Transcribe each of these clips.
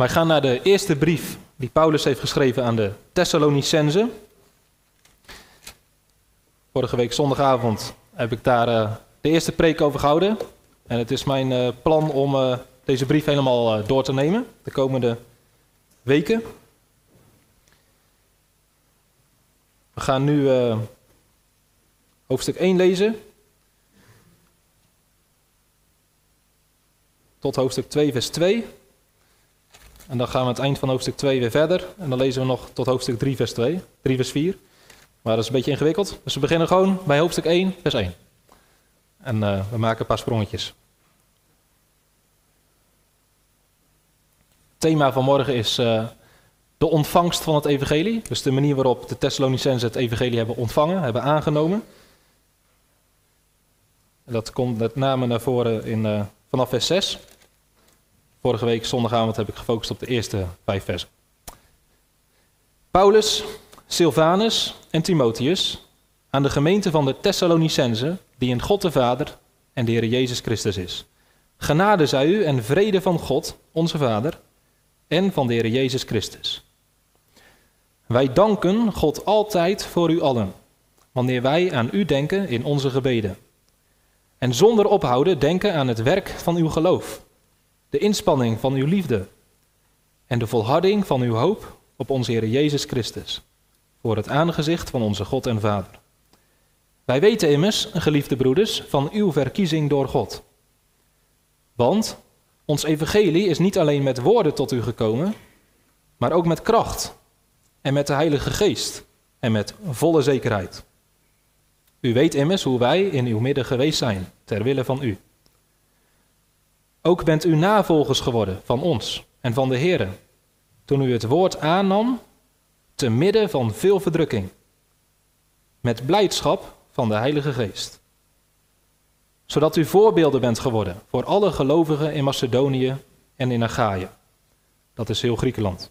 Wij gaan naar de eerste brief die Paulus heeft geschreven aan de Thessalonicenzen. Vorige week zondagavond heb ik daar uh, de eerste preek over gehouden. En het is mijn uh, plan om uh, deze brief helemaal door te nemen de komende weken. We gaan nu hoofdstuk 1 lezen. Tot hoofdstuk 2, vers 2. En dan gaan we aan het eind van hoofdstuk 2 weer verder. En dan lezen we nog tot hoofdstuk 3, vers 2. 3, vers 4. Maar dat is een beetje ingewikkeld. Dus we beginnen gewoon bij hoofdstuk 1, vers 1. En uh, we maken een paar sprongetjes. Het thema van morgen is uh, de ontvangst van het evangelie. Dus de manier waarop de Thessalonicenzen het evangelie hebben ontvangen, hebben aangenomen. En dat komt met name naar voren in, uh, vanaf vers 6. Vorige week zondagavond heb ik gefocust op de eerste vijf versen. Paulus, Silvanus en Timotheus aan de gemeente van de Thessalonicenzen, die in God de Vader en de Heer Jezus Christus is. Genade zij u en vrede van God, onze Vader, en van de Heer Jezus Christus. Wij danken God altijd voor u allen, wanneer wij aan u denken in onze gebeden. En zonder ophouden denken aan het werk van uw geloof de inspanning van uw liefde en de volharding van uw hoop op onze Heer Jezus Christus, voor het aangezicht van onze God en Vader. Wij weten immers, geliefde broeders, van uw verkiezing door God. Want ons evangelie is niet alleen met woorden tot u gekomen, maar ook met kracht en met de Heilige Geest en met volle zekerheid. U weet immers hoe wij in uw midden geweest zijn, ter wille van u. Ook bent u navolgers geworden van ons en van de Heer, toen u het woord aannam, te midden van veel verdrukking, met blijdschap van de Heilige Geest. Zodat u voorbeelden bent geworden voor alle gelovigen in Macedonië en in Achaïe. Dat is heel Griekenland.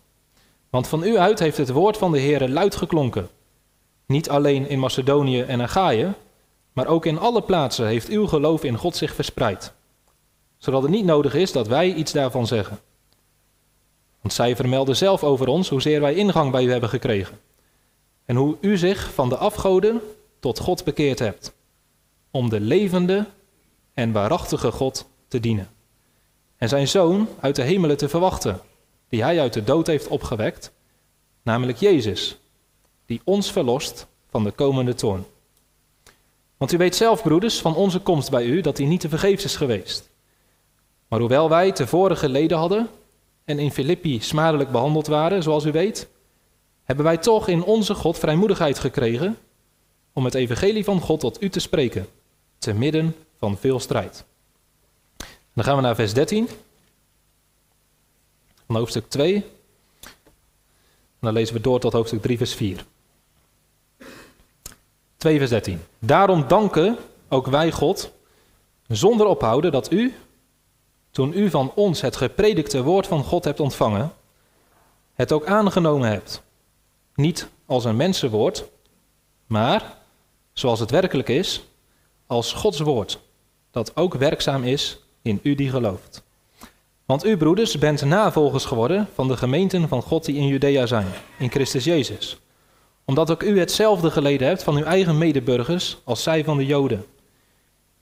Want van u uit heeft het woord van de Heer luid geklonken. Niet alleen in Macedonië en Achaïe, maar ook in alle plaatsen heeft uw geloof in God zich verspreid zodat het niet nodig is dat wij iets daarvan zeggen. Want zij vermelden zelf over ons hoezeer wij ingang bij u hebben gekregen. En hoe u zich van de afgoden tot God bekeerd hebt. Om de levende en waarachtige God te dienen. En zijn zoon uit de hemelen te verwachten, die hij uit de dood heeft opgewekt, namelijk Jezus, die ons verlost van de komende toorn. Want u weet zelf, broeders, van onze komst bij u, dat die niet te vergeefs is geweest. Maar hoewel wij tevoren geleden hadden en in Filippi smadelijk behandeld waren, zoals u weet, hebben wij toch in onze God vrijmoedigheid gekregen om het evangelie van God tot u te spreken, te midden van veel strijd. Dan gaan we naar vers 13 van hoofdstuk 2. En dan lezen we door tot hoofdstuk 3, vers 4. 2 vers 13. Daarom danken ook wij God, zonder ophouden, dat u, toen u van ons het gepredikte woord van God hebt ontvangen, het ook aangenomen hebt. Niet als een mensenwoord, maar, zoals het werkelijk is, als Gods woord, dat ook werkzaam is in u die gelooft. Want u, broeders, bent navolgers geworden van de gemeenten van God die in Judea zijn, in Christus Jezus. Omdat ook u hetzelfde geleden hebt van uw eigen medeburgers als zij van de Joden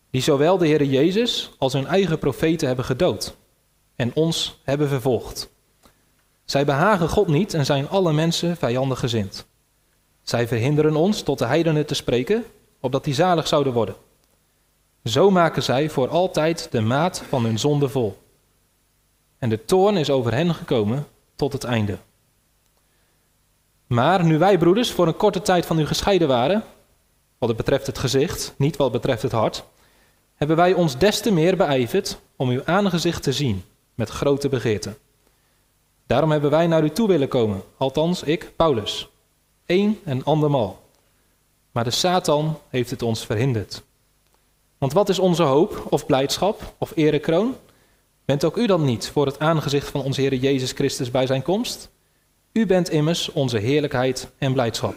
die zowel de Heer Jezus als hun eigen profeten hebben gedood en ons hebben vervolgd. Zij behagen God niet en zijn alle mensen vijandig gezind. Zij verhinderen ons tot de heidenen te spreken, opdat die zalig zouden worden. Zo maken zij voor altijd de maat van hun zonde vol. En de toorn is over hen gekomen tot het einde. Maar nu wij, broeders, voor een korte tijd van u gescheiden waren, wat het betreft het gezicht, niet wat betreft het hart, hebben wij ons des te meer beijverd om uw aangezicht te zien met grote begeerte. Daarom hebben wij naar u toe willen komen, althans ik, Paulus, één en andermaal. Maar de Satan heeft het ons verhinderd. Want wat is onze hoop of blijdschap of erekroon? Bent ook u dan niet voor het aangezicht van onze Heer Jezus Christus bij zijn komst? U bent immers onze heerlijkheid en blijdschap.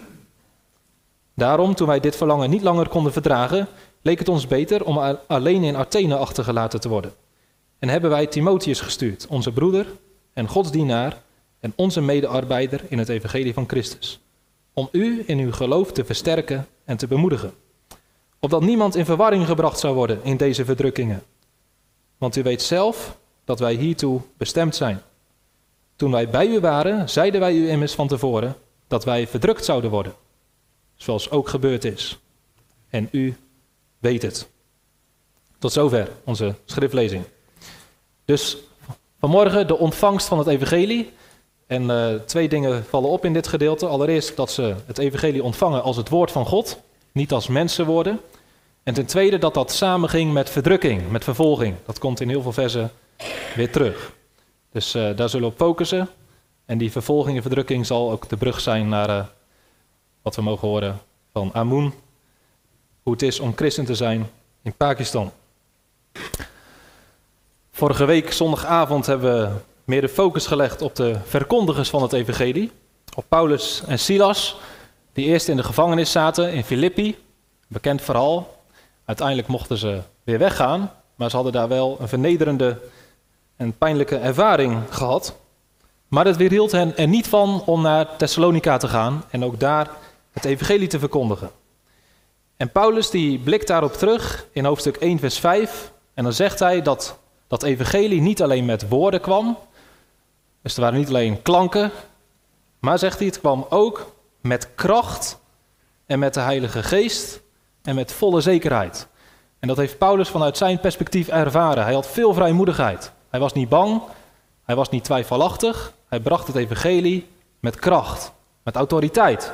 Daarom, toen wij dit verlangen niet langer konden verdragen, leek het ons beter om alleen in Athene achtergelaten te worden. En hebben wij Timotheus gestuurd, onze broeder, en Gods dienaar en onze medearbeider in het evangelie van Christus. Om u in uw geloof te versterken en te bemoedigen. Opdat niemand in verwarring gebracht zou worden in deze verdrukkingen. Want u weet zelf dat wij hiertoe bestemd zijn. Toen wij bij u waren, zeiden wij u immers van tevoren dat wij verdrukt zouden worden. Zoals ook gebeurd is. En u weet het. Tot zover onze schriftlezing. Dus vanmorgen de ontvangst van het evangelie. En uh, twee dingen vallen op in dit gedeelte. Allereerst dat ze het evangelie ontvangen als het woord van God, niet als mensenwoorden. En ten tweede dat dat samenging met verdrukking, met vervolging. Dat komt in heel veel versen weer terug. Dus uh, daar zullen we op focussen. En die vervolging en verdrukking zal ook de brug zijn naar uh, wat we mogen horen van Amun. Hoe het is om christen te zijn in Pakistan. Vorige week, zondagavond, hebben we meer de focus gelegd op de verkondigers van het evangelie. Op Paulus en Silas, die eerst in de gevangenis zaten in Filippi. Bekend verhaal. Uiteindelijk mochten ze weer weggaan, maar ze hadden daar wel een vernederende en pijnlijke ervaring gehad. Maar het weerhield hen er niet van om naar Thessalonica te gaan en ook daar het evangelie te verkondigen. En Paulus die blikt daarop terug in hoofdstuk 1 vers 5 en dan zegt hij dat dat evangelie niet alleen met woorden kwam, dus er waren niet alleen klanken, maar zegt hij, het kwam ook met kracht en met de Heilige Geest en met volle zekerheid. En dat heeft Paulus vanuit zijn perspectief ervaren. Hij had veel vrijmoedigheid. Hij was niet bang, hij was niet twijfelachtig. Hij bracht het evangelie met kracht, met autoriteit.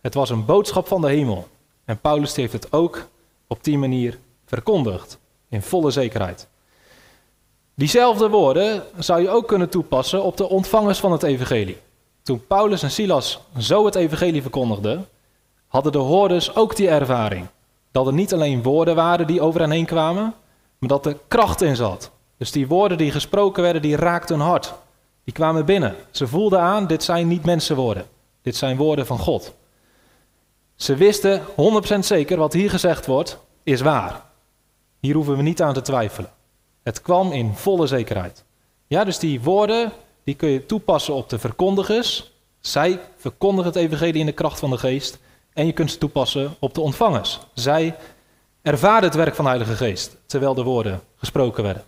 Het was een boodschap van de hemel. En Paulus heeft het ook op die manier verkondigd, in volle zekerheid. Diezelfde woorden zou je ook kunnen toepassen op de ontvangers van het evangelie. Toen Paulus en Silas zo het evangelie verkondigden, hadden de hoorders ook die ervaring. Dat er niet alleen woorden waren die over hen heen kwamen, maar dat er kracht in zat. Dus die woorden die gesproken werden, die raakten hun hart. Die kwamen binnen. Ze voelden aan, dit zijn niet mensenwoorden. Dit zijn woorden van God. Ze wisten 100% zeker wat hier gezegd wordt, is waar. Hier hoeven we niet aan te twijfelen. Het kwam in volle zekerheid. Ja, dus die woorden, die kun je toepassen op de verkondigers. Zij verkondigen het evangelie in de kracht van de geest. En je kunt ze toepassen op de ontvangers. Zij ervaren het werk van de Heilige Geest, terwijl de woorden gesproken werden.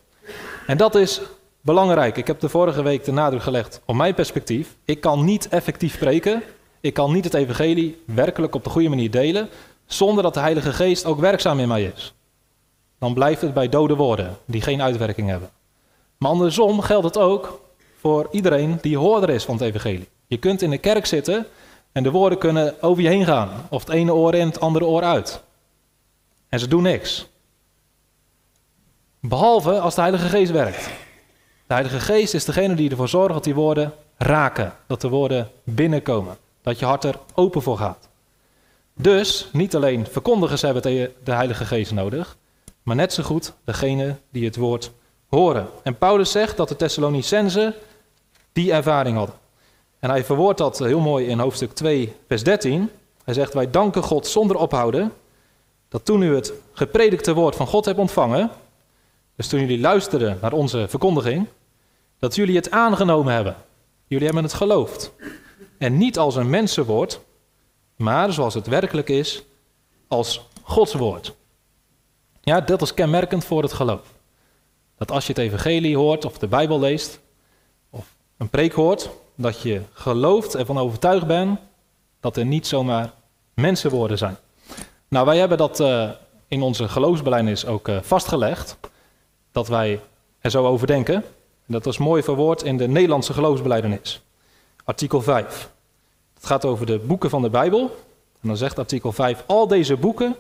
En dat is belangrijk. Ik heb de vorige week de nadruk gelegd op mijn perspectief. Ik kan niet effectief spreken. Ik kan niet het evangelie werkelijk op de goede manier delen, zonder dat de Heilige Geest ook werkzaam in mij is dan blijft het bij dode woorden die geen uitwerking hebben. Maar andersom geldt het ook voor iedereen die hoorder is van het evangelie. Je kunt in de kerk zitten en de woorden kunnen over je heen gaan. Of het ene oor in, het andere oor uit. En ze doen niks. Behalve als de Heilige Geest werkt. De Heilige Geest is degene die ervoor zorgt dat die woorden raken. Dat de woorden binnenkomen. Dat je hart er open voor gaat. Dus niet alleen verkondigers hebben de Heilige Geest nodig, maar net zo goed degene die het woord horen. En Paulus zegt dat de Thessalonicenzen die ervaring hadden. En hij verwoordt dat heel mooi in hoofdstuk 2, vers 13. Hij zegt: Wij danken God zonder ophouden dat toen u het gepredikte woord van God hebt ontvangen, dus toen jullie luisterden naar onze verkondiging, dat jullie het aangenomen hebben. Jullie hebben het geloofd. En niet als een mensenwoord, maar zoals het werkelijk is, als Gods woord. Ja, dat is kenmerkend voor het geloof. Dat als je het evangelie hoort of de Bijbel leest of een preek hoort, dat je gelooft en van overtuigd bent dat er niet zomaar mensenwoorden zijn. Nou, wij hebben dat uh, in onze geloofsbelijdenis ook uh, vastgelegd, dat wij er zo over denken. En dat is mooi verwoord in de Nederlandse geloofsbelijdenis. Artikel 5. Het gaat over de boeken van de Bijbel. En dan zegt artikel 5, al deze boeken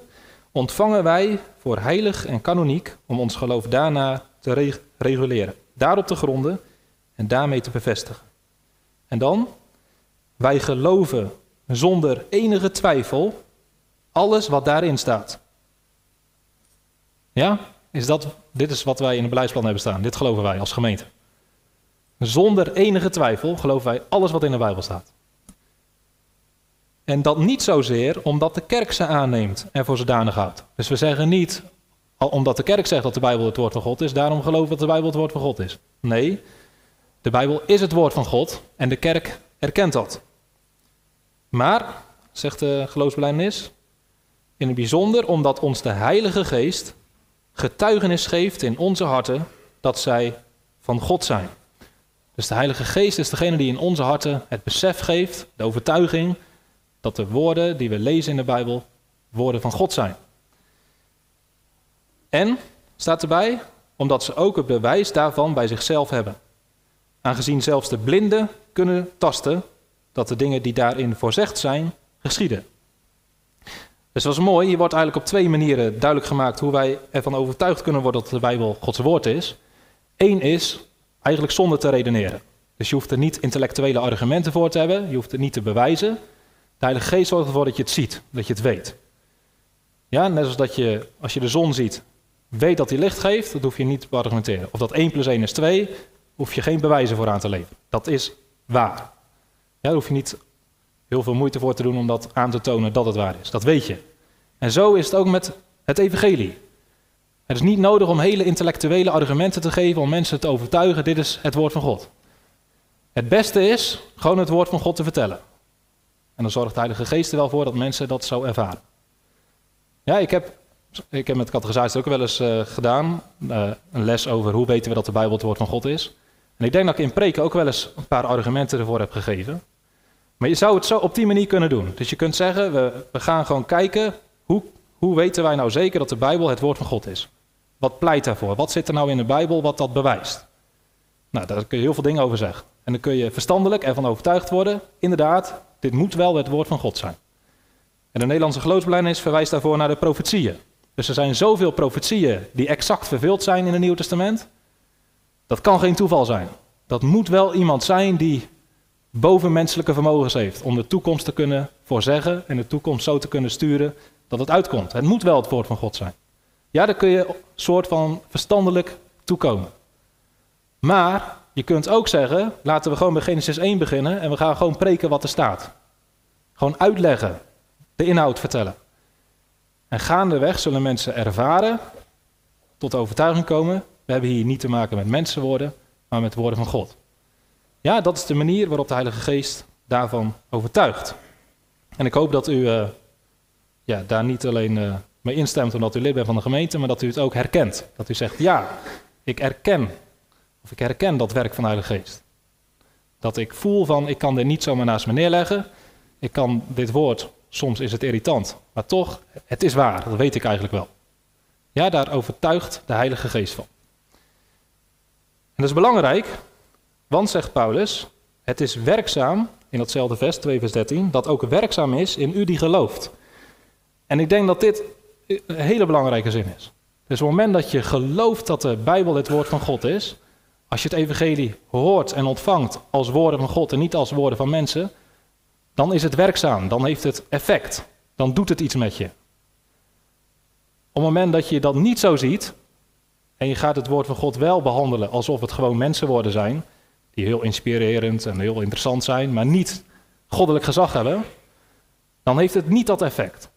ontvangen wij voor heilig en kanoniek om ons geloof daarna te reguleren, daarop te gronden en daarmee te bevestigen. En dan, wij geloven zonder enige twijfel alles wat daarin staat. Ja, is dat, dit is wat wij in het beleidsplan hebben staan. Dit geloven wij als gemeente. Zonder enige twijfel geloven wij alles wat in de Bijbel staat. En dat niet zozeer omdat de kerk ze aanneemt en voor zodanig houdt. Dus we zeggen niet, omdat de kerk zegt dat de Bijbel het woord van God is, daarom geloven we dat de Bijbel het woord van God is. Nee, De Bijbel is het woord van God en de kerk erkent dat. Maar, zegt de geloofsbelijdenis, in het bijzonder omdat ons de Heilige Geest getuigenis geeft in onze harten dat zij van God zijn. Dus de Heilige Geest is degene die in onze harten het besef geeft, de overtuiging, dat de woorden die we lezen in de Bijbel woorden van God zijn. En, staat erbij, omdat ze ook het bewijs daarvan bij zichzelf hebben. Aangezien zelfs de blinden kunnen tasten dat de dingen die daarin voorzegd zijn, geschieden. Dus dat is mooi. Hier wordt eigenlijk op twee manieren duidelijk gemaakt hoe wij ervan overtuigd kunnen worden dat de Bijbel Gods woord is. Eén is eigenlijk zonder te redeneren. Dus je hoeft er niet intellectuele argumenten voor te hebben, je hoeft het niet te bewijzen. De Geest zorgt ervoor dat je het ziet, dat je het weet. Ja, net als dat je, als je de zon ziet, weet dat hij licht geeft, dat hoef je niet te argumenteren. Of dat 1 plus 1 is 2, hoef je geen bewijzen voor aan te leveren. Dat is waar. Ja, daar hoef je niet heel veel moeite voor te doen om dat aan te tonen dat het waar is. Dat weet je. En zo is het ook met het evangelie. Het is niet nodig om hele intellectuele argumenten te geven om mensen te overtuigen, dit is het woord van God. Het beste is gewoon het woord van God te vertellen. En dan zorgt de Heilige Geest er wel voor dat mensen dat zo ervaren. Ja, ik heb, ik heb met catechisatie ook wel eens uh, gedaan, uh, een les over hoe weten we dat de Bijbel het woord van God is. En ik denk dat ik in preken ook wel eens een paar argumenten ervoor heb gegeven. Maar je zou het zo op die manier kunnen doen. Dus je kunt zeggen, we, we gaan gewoon kijken, hoe, hoe weten wij nou zeker dat de Bijbel het woord van God is? Wat pleit daarvoor? Wat zit er nou in de Bijbel wat dat bewijst? Nou, daar kun je heel veel dingen over zeggen. En dan kun je verstandelijk ervan overtuigd worden, inderdaad, dit moet wel het woord van God zijn. En de Nederlandse geloofsbelijdenis verwijst daarvoor naar de profetieën. Dus er zijn zoveel profetieën die exact vervuld zijn in het Nieuwe Testament. Dat kan geen toeval zijn. Dat moet wel iemand zijn die bovenmenselijke vermogens heeft om de toekomst te kunnen voorzeggen en de toekomst zo te kunnen sturen dat het uitkomt. Het moet wel het woord van God zijn. Ja, daar kun je een soort van verstandelijk toekomen. Maar je kunt ook zeggen, laten we gewoon bij Genesis 1 beginnen en we gaan gewoon preken wat er staat. Gewoon uitleggen, de inhoud vertellen. En gaandeweg zullen mensen ervaren, tot overtuiging komen, we hebben hier niet te maken met mensenwoorden, maar met woorden van God. Ja, dat is de manier waarop de Heilige Geest daarvan overtuigt. En ik hoop dat u uh, ja, daar niet alleen uh, mee instemt omdat u lid bent van de gemeente, maar dat u het ook herkent. Dat u zegt, ja, ik erken, of ik herken dat werk van de Heilige Geest. Dat ik voel van, ik kan dit niet zomaar naast me neerleggen. Ik kan dit woord, soms is het irritant, maar toch, het is waar, dat weet ik eigenlijk wel. Ja, daar overtuigt de Heilige Geest van. En dat is belangrijk, want, zegt Paulus, het is werkzaam, in datzelfde vers, 2 vers 13, dat ook werkzaam is in u die gelooft. En ik denk dat dit een hele belangrijke zin is. Dus op het moment dat je gelooft dat de Bijbel het woord van God is, als je het evangelie hoort en ontvangt als woorden van God en niet als woorden van mensen, dan is het werkzaam, dan heeft het effect, dan doet het iets met je. Op het moment dat je dat niet zo ziet en je gaat het woord van God wel behandelen alsof het gewoon mensenwoorden zijn, die heel inspirerend en heel interessant zijn, maar niet goddelijk gezag hebben, dan heeft het niet dat effect.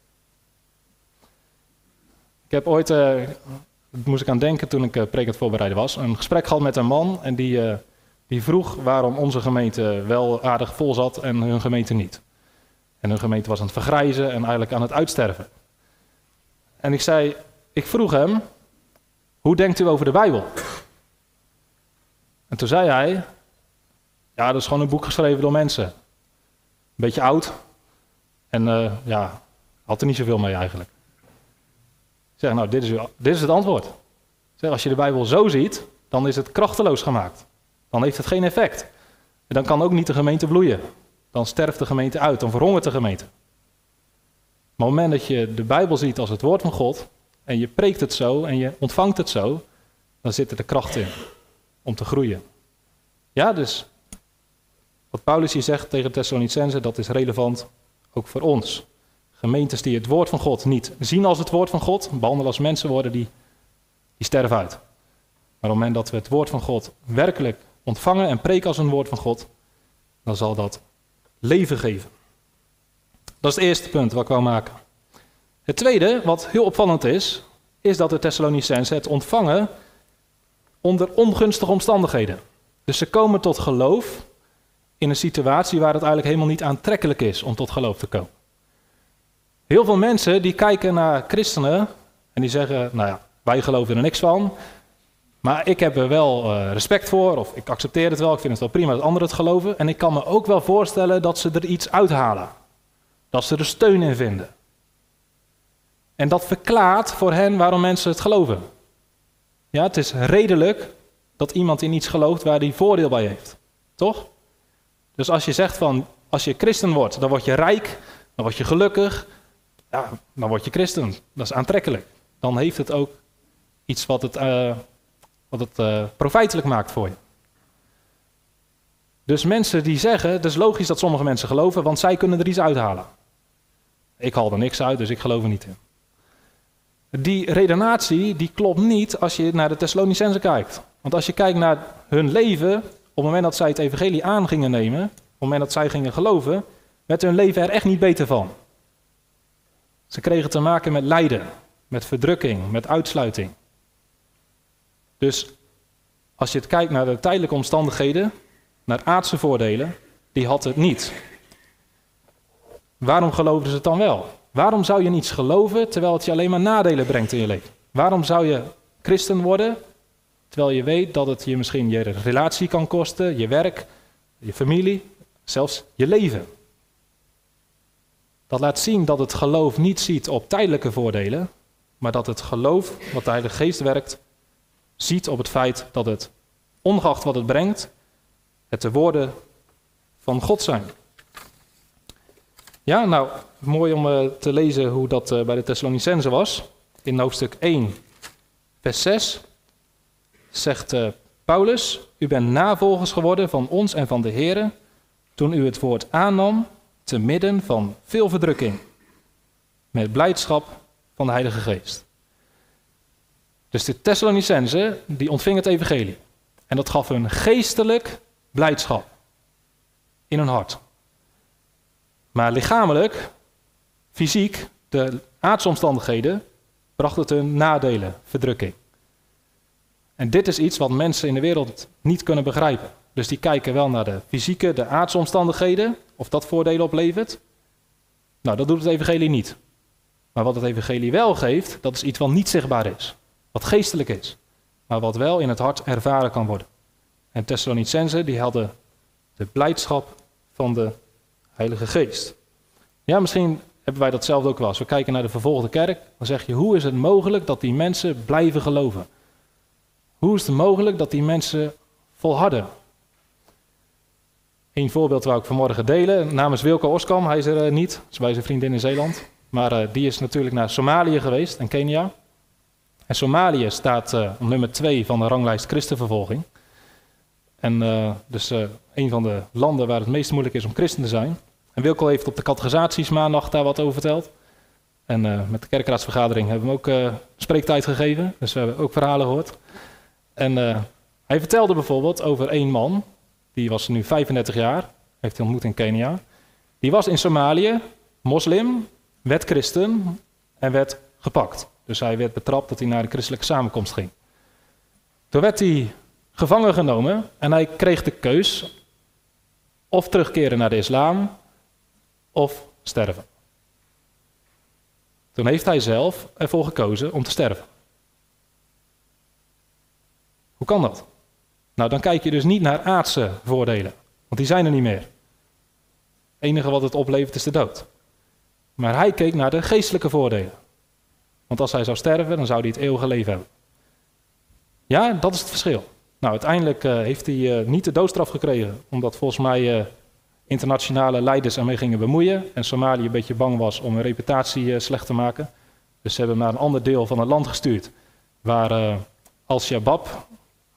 Ik heb ooit, uh, moest ik aan denken toen ik uh, preek voorbereiden was, een gesprek gehad met een man en die, uh, die vroeg waarom onze gemeente wel aardig vol zat en hun gemeente niet. En hun gemeente was aan het vergrijzen en eigenlijk aan het uitsterven. En ik zei, ik vroeg hem, hoe denkt u over de Bijbel? En toen zei hij, ja, dat is gewoon een boek geschreven door mensen. Een beetje oud. En ja, had er niet zoveel mee eigenlijk. Zeg, nou, dit is, dit is het antwoord. Zeg, als je de Bijbel zo ziet, dan is het krachteloos gemaakt. Dan heeft het geen effect. En dan kan ook niet de gemeente bloeien. Dan sterft de gemeente uit, dan verhongert de gemeente. Maar op het moment dat je de Bijbel ziet als het woord van God, en je preekt het zo en je ontvangt het zo, dan zit er de kracht in om te groeien. Ja, dus wat Paulus hier zegt tegen Thessalonicense, dat is relevant ook voor ons. Gemeentes die het woord van God niet zien als het woord van God, behandelen als mensen worden, die, die sterven uit. Maar op het moment dat we het woord van God werkelijk ontvangen en preken als een woord van God, dan zal dat leven geven. Dat is het eerste punt wat ik wou maken. Het tweede, wat heel opvallend is, is dat de Thessalonicense het ontvangen onder ongunstige omstandigheden. Dus ze komen tot geloof in een situatie waar het eigenlijk helemaal niet aantrekkelijk is om tot geloof te komen. Heel veel mensen die kijken naar christenen en die zeggen, nou ja, wij geloven er niks van, maar ik heb er wel uh, respect voor, of ik accepteer het wel, ik vind het wel prima dat anderen het geloven. En ik kan me ook wel voorstellen dat ze er iets uithalen. Dat ze er steun in vinden. En dat verklaart voor hen waarom mensen het geloven. Ja, het is redelijk dat iemand in iets gelooft waar hij voordeel bij heeft. Toch? Dus als je zegt van, als je christen wordt, dan word je rijk, dan word je gelukkig, ja, dan word je christen. Dat is aantrekkelijk. Dan heeft het ook iets wat het, uh, wat het uh, profijtelijk maakt voor je. Dus mensen die zeggen, het is logisch dat sommige mensen geloven, want zij kunnen er iets uithalen. Ik haal er niks uit, dus ik geloof er niet in. Die redenatie die klopt niet als je naar de Thessalonicenzen kijkt. Want als je kijkt naar hun leven, op het moment dat zij het evangelie aan gingen nemen, op het moment dat zij gingen geloven, werd hun leven er echt niet beter van. Ze kregen te maken met lijden, met verdrukking, met uitsluiting. Dus als je het kijkt naar de tijdelijke omstandigheden, naar aardse voordelen, die had het niet. Waarom geloofden ze het dan wel? Waarom zou je niets geloven terwijl het je alleen maar nadelen brengt in je leven? Waarom zou je christen worden terwijl je weet dat het je misschien je relatie kan kosten, je werk, je familie, zelfs je leven? Dat laat zien dat het geloof niet ziet op tijdelijke voordelen, maar dat het geloof, wat de Heilige Geest werkt, ziet op het feit dat het, ongeacht wat het brengt, het de woorden van God zijn. Ja, nou, mooi om uh, te lezen hoe dat uh, bij de Thessalonicenzen was. In hoofdstuk 1, vers 6 zegt uh, Paulus: U bent navolgers geworden van ons en van de Here, toen u het woord aannam, te midden van veel verdrukking, met blijdschap van de Heilige Geest. Dus de Thessalonicenzen, die ontvingen het evangelie. En dat gaf hun geestelijk blijdschap in hun hart. Maar lichamelijk, fysiek, de aardsomstandigheden, bracht het hun nadelen, verdrukking. En dit is iets wat mensen in de wereld niet kunnen begrijpen. Dus die kijken wel naar de fysieke, de aardsomstandigheden, of dat voordelen oplevert. Nou, dat doet het evangelie niet. Maar wat het evangelie wel geeft, dat is iets wat niet zichtbaar is. Wat geestelijk is. Maar wat wel in het hart ervaren kan worden. En Thessalonicense, die hadden de blijdschap van de Heilige Geest. Ja, misschien hebben wij dat zelf ook wel. Als we kijken naar de vervolgde kerk, dan zeg je, hoe is het mogelijk dat die mensen blijven geloven? Hoe is het mogelijk dat die mensen volharden? Een voorbeeld wou ik vanmorgen delen, namens Wilco Oskam. Hij is er uh, niet, is bij zijn vriendin in Zeeland. Maar uh, die is natuurlijk naar Somalië geweest en Kenia. En Somalië staat uh, op nummer 2 van de ranglijst christenvervolging. En dus een van de landen waar het meest moeilijk is om christen te zijn. En Wilco heeft op de catechisaties maandag daar wat over verteld. En met de kerkraadsvergadering hebben we hem ook spreektijd gegeven. Dus we hebben ook verhalen gehoord. En hij vertelde bijvoorbeeld over één man. Die was nu 35 jaar. Heeft hij ontmoet in Kenia. Die was in Somalië, moslim, werd christen en werd gepakt. Dus hij werd betrapt dat hij naar de christelijke samenkomst ging. Toen werd hij gevangen genomen en hij kreeg de keus of terugkeren naar de islam of sterven. Toen heeft hij zelf ervoor gekozen om te sterven. Hoe kan dat? Nou, dan kijk je dus niet naar aardse voordelen, want die zijn er niet meer. Het enige wat het oplevert is de dood. Maar hij keek naar de geestelijke voordelen. Want als hij zou sterven, dan zou hij het eeuwige leven hebben. Ja, dat is het verschil. Nou, uiteindelijk uh, heeft hij uh, niet de doodstraf gekregen, omdat volgens mij uh, internationale leiders ermee gingen bemoeien. En Somalië een beetje bang was om hun reputatie slecht te maken. Dus ze hebben naar een ander deel van het land gestuurd. Waar Al-Shabaab,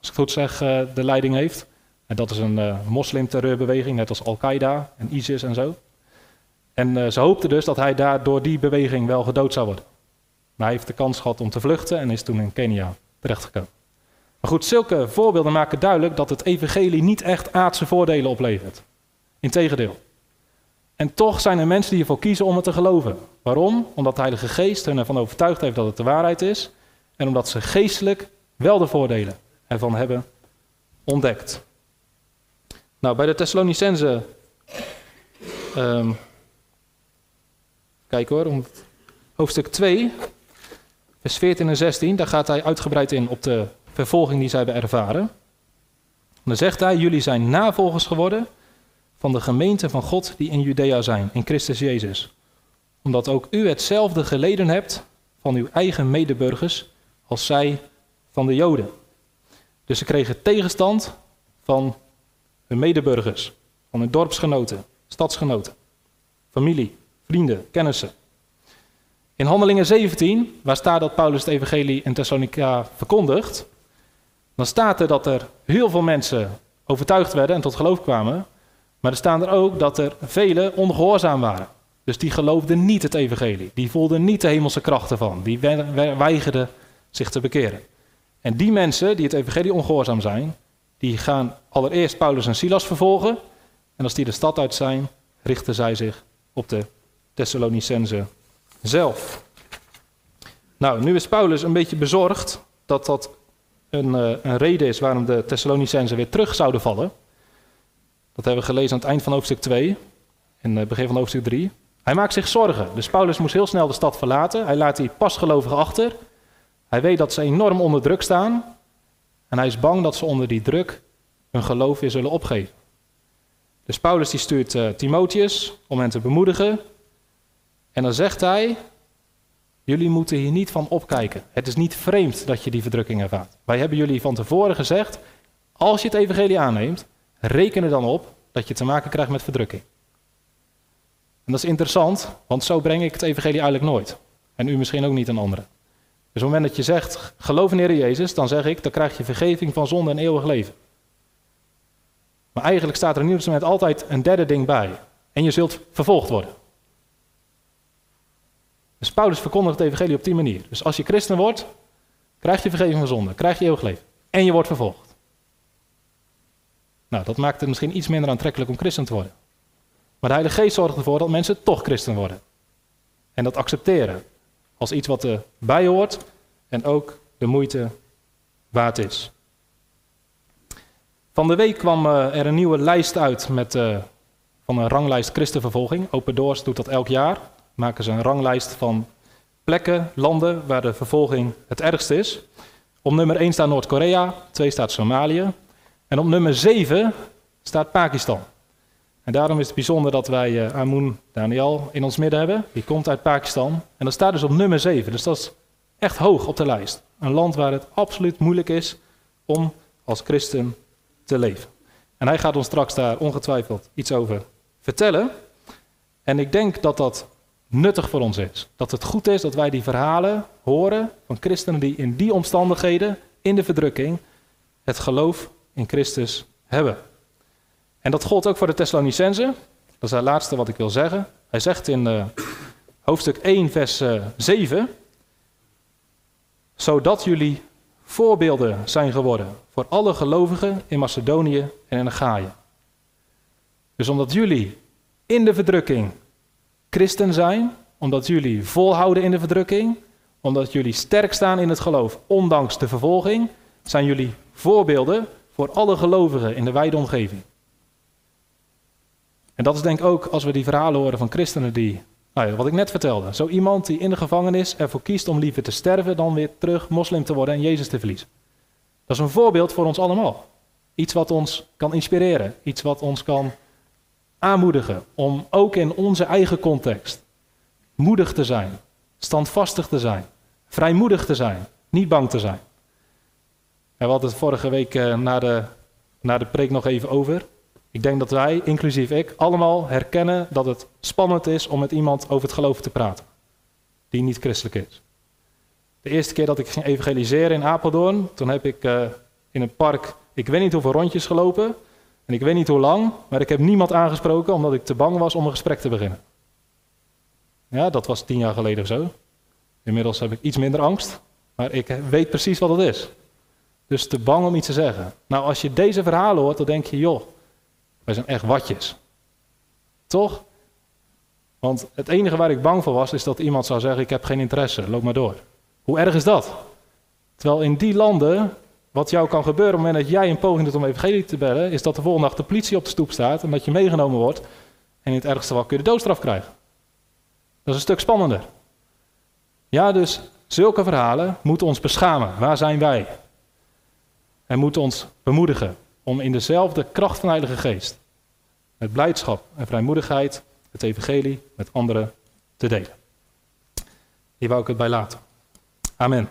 als ik goed zeg, uh, de leiding heeft. En dat is een moslimterreurbeweging, net als Al-Qaeda en ISIS en zo. En ze hoopten dus dat hij daar door die beweging wel gedood zou worden. Maar hij heeft de kans gehad om te vluchten en is toen in Kenia terechtgekomen. Maar goed, zulke voorbeelden maken duidelijk dat het evangelie niet echt aardse voordelen oplevert. Integendeel. En toch zijn er mensen die ervoor kiezen om het te geloven. Waarom? Omdat de Heilige Geest hen ervan overtuigd heeft dat het de waarheid is. En omdat ze geestelijk wel de voordelen ervan hebben ontdekt. Nou, bij de Thessalonicense. Um, kijk hoor, hoofdstuk 2, vers 14 en 16. Daar gaat hij uitgebreid in op de vervolging die zij hebben ervaren. Dan zegt hij: Jullie zijn navolgers geworden van de gemeente van God die in Judea zijn, in Christus Jezus. Omdat ook u hetzelfde geleden hebt van uw eigen medeburgers als zij van de Joden. Dus ze kregen tegenstand van hun medeburgers, van hun dorpsgenoten, stadsgenoten, familie, vrienden, kennissen. In Handelingen 17, waar staat dat Paulus het evangelie in Thessalonica verkondigt, dan staat er dat er heel veel mensen overtuigd werden en tot geloof kwamen, maar er staat er ook dat er velen ongehoorzaam waren. Dus die geloofden niet het evangelie, die voelden niet de hemelse krachten van, die weigerden zich te bekeren. En die mensen die het evangelie ongehoorzaam zijn, die gaan allereerst Paulus en Silas vervolgen. En als die de stad uit zijn, richten zij zich op de Thessalonicense zelf. Nou, nu is Paulus een beetje bezorgd dat dat een, uh, een reden is waarom de Thessalonicenzen weer terug zouden vallen. Dat hebben we gelezen aan het eind van hoofdstuk 2 en het begin van hoofdstuk 3. Hij maakt zich zorgen. Dus Paulus moest heel snel de stad verlaten. Hij laat die pasgelovigen achter. Hij weet dat ze enorm onder druk staan. En hij is bang dat ze onder die druk hun geloof weer zullen opgeven. Dus Paulus die stuurt uh, Timotheus om hen te bemoedigen. En dan zegt hij, jullie moeten hier niet van opkijken. Het is niet vreemd dat je die verdrukking ervaart. Wij hebben jullie van tevoren gezegd, als je het evangelie aanneemt, reken er dan op dat je te maken krijgt met verdrukking. En dat is interessant, want zo breng ik het evangelie eigenlijk nooit. En u misschien ook niet een andere. Dus op het moment dat je zegt, geloof in Heer Jezus, dan zeg ik, dan krijg je vergeving van zonde en eeuwig leven. Maar eigenlijk staat er in ieder moment altijd een derde ding bij. En je zult vervolgd worden. Dus Paulus verkondigt het evangelie op die manier. Dus als je christen wordt, krijg je vergeving van zonde, krijg je eeuwig leven. En je wordt vervolgd. Nou, dat maakt het misschien iets minder aantrekkelijk om christen te worden. Maar de Heilige Geest zorgt ervoor dat mensen toch christen worden. En dat accepteren als iets wat erbij hoort en ook de moeite waard is. Van de week kwam eh, er een nieuwe lijst uit met, uh, van een ranglijst christenvervolging. Open Doors doet dat elk jaar. Maken ze een ranglijst van plekken, landen waar de vervolging het ergst is. Op nummer 1 staat Noord-Korea, 2 staat Somalië. En op nummer 7 staat Pakistan. En daarom is het bijzonder dat wij uh, Amun Daniel in ons midden hebben. Die komt uit Pakistan. En dat staat dus op nummer 7. Dus dat is echt hoog op de lijst. Een land waar het absoluut moeilijk is om als christen te leven. En hij gaat ons straks daar ongetwijfeld iets over vertellen. En ik denk dat dat nuttig voor ons is. Dat het goed is dat wij die verhalen horen van christenen die in die omstandigheden, in de verdrukking, het geloof in Christus hebben. En dat gold ook voor de Thessalonicenzen. Dat is het laatste wat ik wil zeggen. Hij zegt in uh, hoofdstuk 1, vers uh, eh, 7. Zodat jullie voorbeelden zijn geworden voor alle gelovigen in Macedonië en in Achaïe. Dus omdat jullie in de verdrukking christen zijn, omdat jullie volhouden in de verdrukking, omdat jullie sterk staan in het geloof, ondanks de vervolging, zijn jullie voorbeelden voor alle gelovigen in de wijde omgeving. En dat is denk ik ook als we die verhalen horen van christenen die, nou ja, wat ik net vertelde, zo iemand die in de gevangenis ervoor kiest om liever te sterven dan weer terug moslim te worden en Jezus te verliezen. Dat is een voorbeeld voor ons allemaal. Iets wat ons kan inspireren, iets wat ons kan aanmoedigen om ook in onze eigen context moedig te zijn, standvastig te zijn, vrijmoedig te zijn, niet bang te zijn. En we hadden het vorige week uh, na, de, na de preek nog even over. Ik denk dat wij, inclusief ik, allemaal herkennen dat het spannend is om met iemand over het geloof te praten, die niet christelijk is. De eerste keer dat ik ging evangeliseren in Apeldoorn, toen heb ik uh, in een park, ik weet niet hoeveel rondjes gelopen, en ik weet niet hoe lang, maar ik heb niemand aangesproken omdat ik te bang was om een gesprek te beginnen. Ja, dat was tien jaar geleden of zo. Inmiddels heb ik iets minder angst, maar ik weet precies wat het is. Dus te bang om iets te zeggen. Nou, als je deze verhalen hoort, dan denk je, joh, wij zijn echt watjes. Toch? Want het enige waar ik bang voor was, is dat iemand zou zeggen: Ik heb geen interesse, loop maar door. Hoe erg is dat? Terwijl in die landen wat jou kan gebeuren op het moment dat jij een poging doet om evangelie te bellen, is dat de volgende dag de politie op de stoep staat en dat je meegenomen wordt en in het ergste geval kun je de doodstraf krijgen. Dat is een stuk spannender. Ja, dus zulke verhalen moeten ons beschamen. Waar zijn wij? En moeten ons bemoedigen om in dezelfde kracht van de Heilige Geest, met blijdschap en vrijmoedigheid, het evangelie met anderen te delen. Hier wou ik het bij laten. Amen.